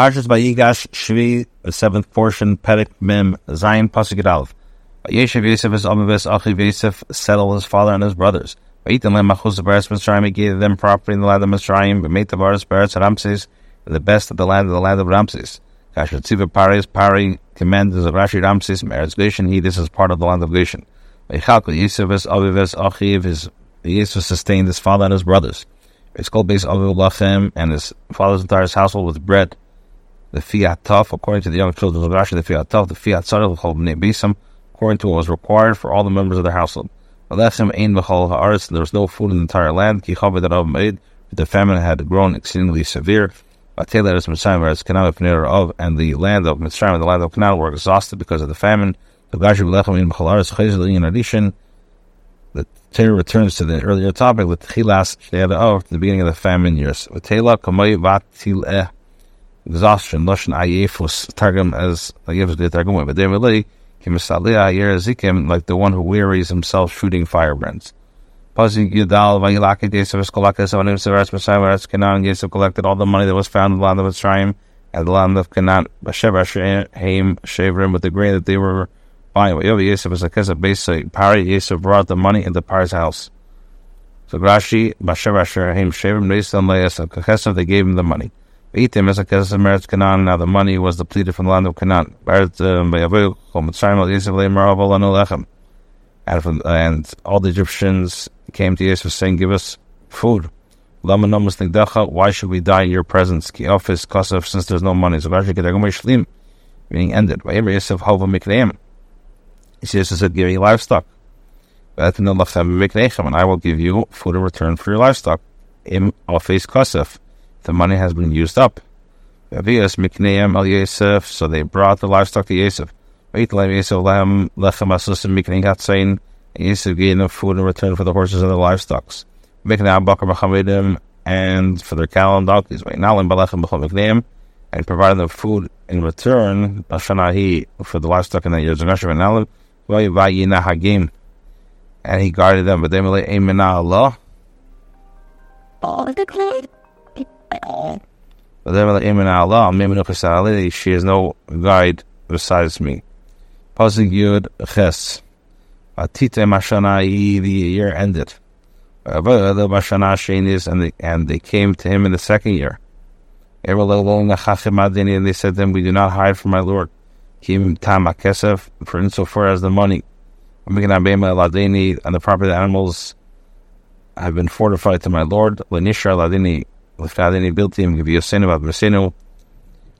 Parshas Vayigash Shvi, the seventh portion, Perek Mem, Zion Pasuk Aleph. Yeshiv Yosef is Amavis Achiv Yosef settled his father and his brothers. Vayitim Lem Machuz Beres Mitzrayim, he gave them property in the land of Mitzrayim, made the Beres Beres Ramses, the best of the land of the land of Ramses. Kasher Tziva Paris, Pari, commanders of Rashi Ramses, Meretz Goshen, he, this is part of the land of Goshen. Vayichalkel Yosef is Aviv Achiv, his, Yosef sustained his father and his brothers. It's called base Aviv Lachem and his father's entire household with bread. The fiat tough, according to the young children of Rashi, the fiat tough, the fiat tzarel called bisam, according to what was required for all the members of their household. Alechem ein b'chol haaretz, there was no food in the entire land. Ki made, the famine had grown exceedingly severe. Ateler is Mitzrayim, whereas Canaan of, and the land of Mitzrayim and the land of Canaan were exhausted because of the famine. The Gashi b'lechem ein b'chol haaretz, in addition, the Torah returns to the earlier topic with Chilas Shnei the beginning of the famine years. V'tela kamay vatil exhaustion. Lashon ayefus targum as ayefus targum, but they zikim like the one who wearies himself shooting firebrands. Yosef Yosef collected all the money that was found in the land of Mitzrayim and the land of Canaan. Haim Shavrim with the grain that they were buying. Yosef was a kesef basic. Pari Yosef brought the money into Pari's house. So Rashi Bashev Haim Shavrim Neisam Leis a they gave him the money. Itim as a case of Canaan. Now the money was depleted from the land of Canaan. Um, and, and all the Egyptians came to Yosef saying, "Give us food." Why should we die in your presence? Ki office kosef since there's no money. So being ended. He says, "Give me livestock." And I will give you food in return for your livestock. Im office kosef the money has been used up. So they brought the livestock to Yosef. Yosef gave them food in return for the horses and the livestock. And for their cattle and donkeys. And provided them food in return for the livestock in. Of Nashua. And he guarded them. But they Allah. She has no guide besides me. Pasuk Yud Ches. Mashana the year ended. And they, came to him in the second year. And they said to him, We do not hide from my Lord. Kim Tam for insofar as the money. And the property of the animals have been fortified to my Lord.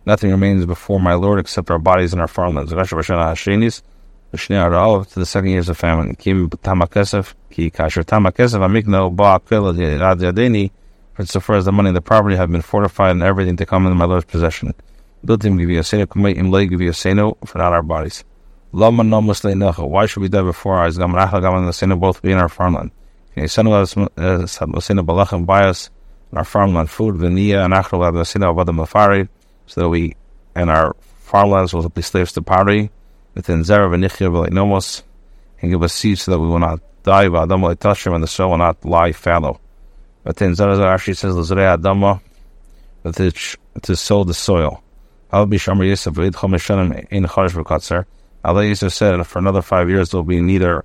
Nothing remains before my Lord except our bodies and our farmlands. To the second years of famine. For so far as the money and the property have been fortified and everything to come into my Lord's possession. Built him give you a give you a for not our bodies. Why should we die before our eyes? Both be in our farmland. Senu uh, balachim bias our farmland food, v'niya and achro l'adasina avadam mafari, so that we and our farmlands will be slaves to poverty, within zera v'nichya v'leinomos, and give us seed so that we will not die, v'adam v'leitashim, and the soil will not lie fallow. Within zera zera actually says l'zrei adama, that it, to sow the soil. Al bishamar yisef v'id chomishanim in charish v'katzer. Allah Yosef said, for another five years there will be neither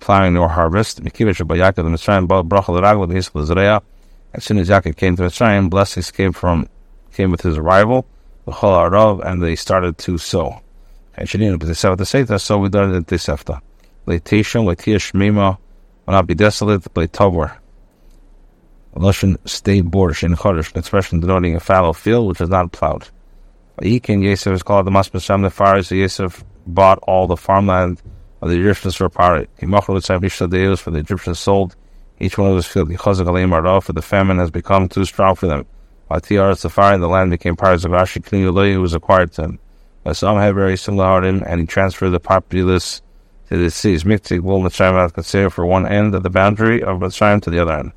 plowing nor harvest. Mikivich b'yakad the Mitzrayim bracha l'ragla v'yisef l'zreya, as soon as Yaakov came to Mitzrayim, blessings came from came with his arrival, the Chol Arav, and they started to sow. And what they say, so we done it in Tosefta. Leitishim, Leitia Shmima, will not be desolate, Leitavor. Lashon stay borish in Chodesh, an expression denoting a fallow field which is not plowed. Yikin Yosef is called the Maspasham the Pharaoh, so Yosef bought all the farmland of the Egyptians for Pari. He makes that for the Egyptians sold each one of those field for the famine has become too strong for them. Atiyar Safari, the land became part of Zagashi Kniulay, who was acquired to him. Some had very similar him, and he transferred the populace to the cities. Miktik will Mitzrayim consider for one end of the boundary of Mitzrayim to the other end.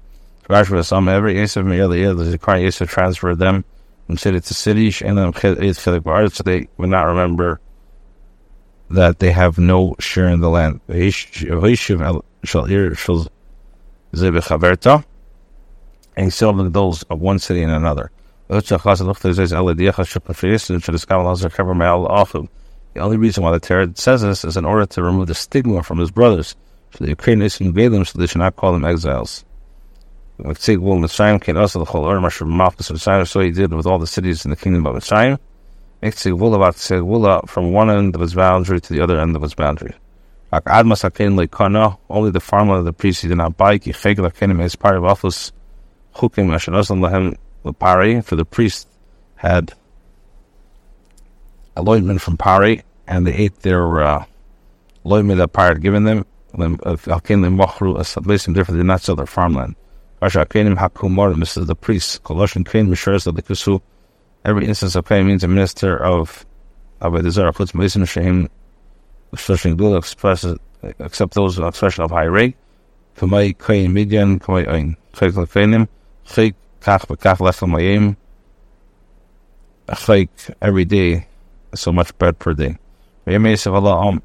Rashi was some every Yosef Me'eliyah, the Zikar Yosef transferred them from city to city, and then so they would not remember that they have no share in the land he settled those of one city and another. The only reason why the Torah says this is in order to remove the stigma from his brothers, so the Ukrainians invade them, so they should not call them exiles. So he did with all the cities in the kingdom of Mitzrayim. From one end of his boundary to the other end of his boundary. Only the farmland of the priest he did not buy. Is part of office. Chukim For the priest had a loinment from Pari, and they ate their uh, loinment that Pari had given them. Alkenim Mochru, a different, they did not sell their farmland. Ashakenim Hakumor, this is the priest. Colossian Kain Mishers of the Kusu. Every instance of Kain means a minister of of a desire puts Mason Shem, expression Gula expresses except those expression of high rank. Kamai Kain Midian, Kamai Ein. Chayk Lakainim, Chayk Kach Bakach Lechel Mayim. Chayk every day, so much bread per day. Vayamesa Allah Om.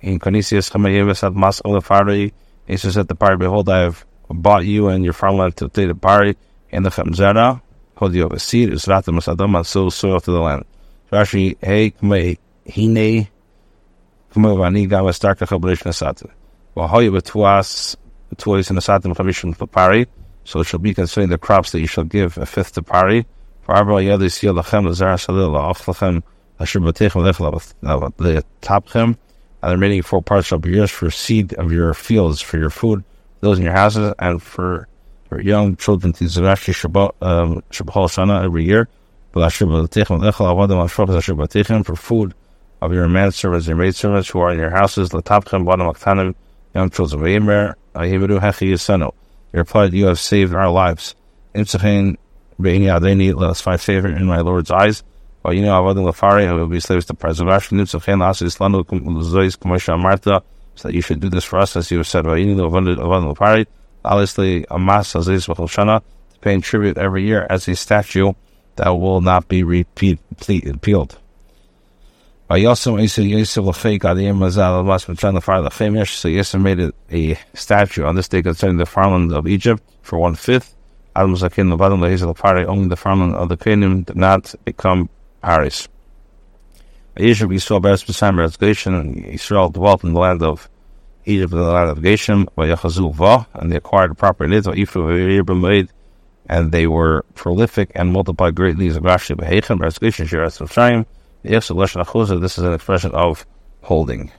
In Canisius Chamayevas at Mas Olafari, Jesus said the party, Behold, I have bought you and your farmland to take the party and the Femzera, hold you of a seed, is Ratam Sadam, and so soil to the land. Rashi, hey, Kme, Hine, So it shall be concerning the crops that you shall give a fifth to pari. For and the remaining four parts shall be yours for seed of your fields, for your food those in your houses, and for, for young children to Zerashi Shabbat um, Shana every year. For food of your man servants and maid servants who are in your houses, the Latapchem Badam Aktanim, young children of Yemer, Ahimedu Hechi Yisano. Your plight, you have saved our lives. Imsachin Beini Adeni, let us find favor in my Lord's eyes. While you know Avadim Lafari, who will be slaves to preservation, Imsachin Lasa Islanu, Zois, Kamosha Marta, so that you should do this for us, as you have said, Avadim Lafari, obviously a mass to paying tribute every year as a statue that will not be repeat, repealed. So Yosef made a statue on this day concerning the farmland of Egypt for one fifth. adam Only the farmland of the kingdom did not become Paris. Asia we saw Beres B'Sam and Israel dwelt in the land of Egypt and the land of Goshen, and they acquired the proper needs of Ephraim and they were prolific and multiplied greatly as Rashi Behechem, Beres Goshen, Shiras This is an expression of holding.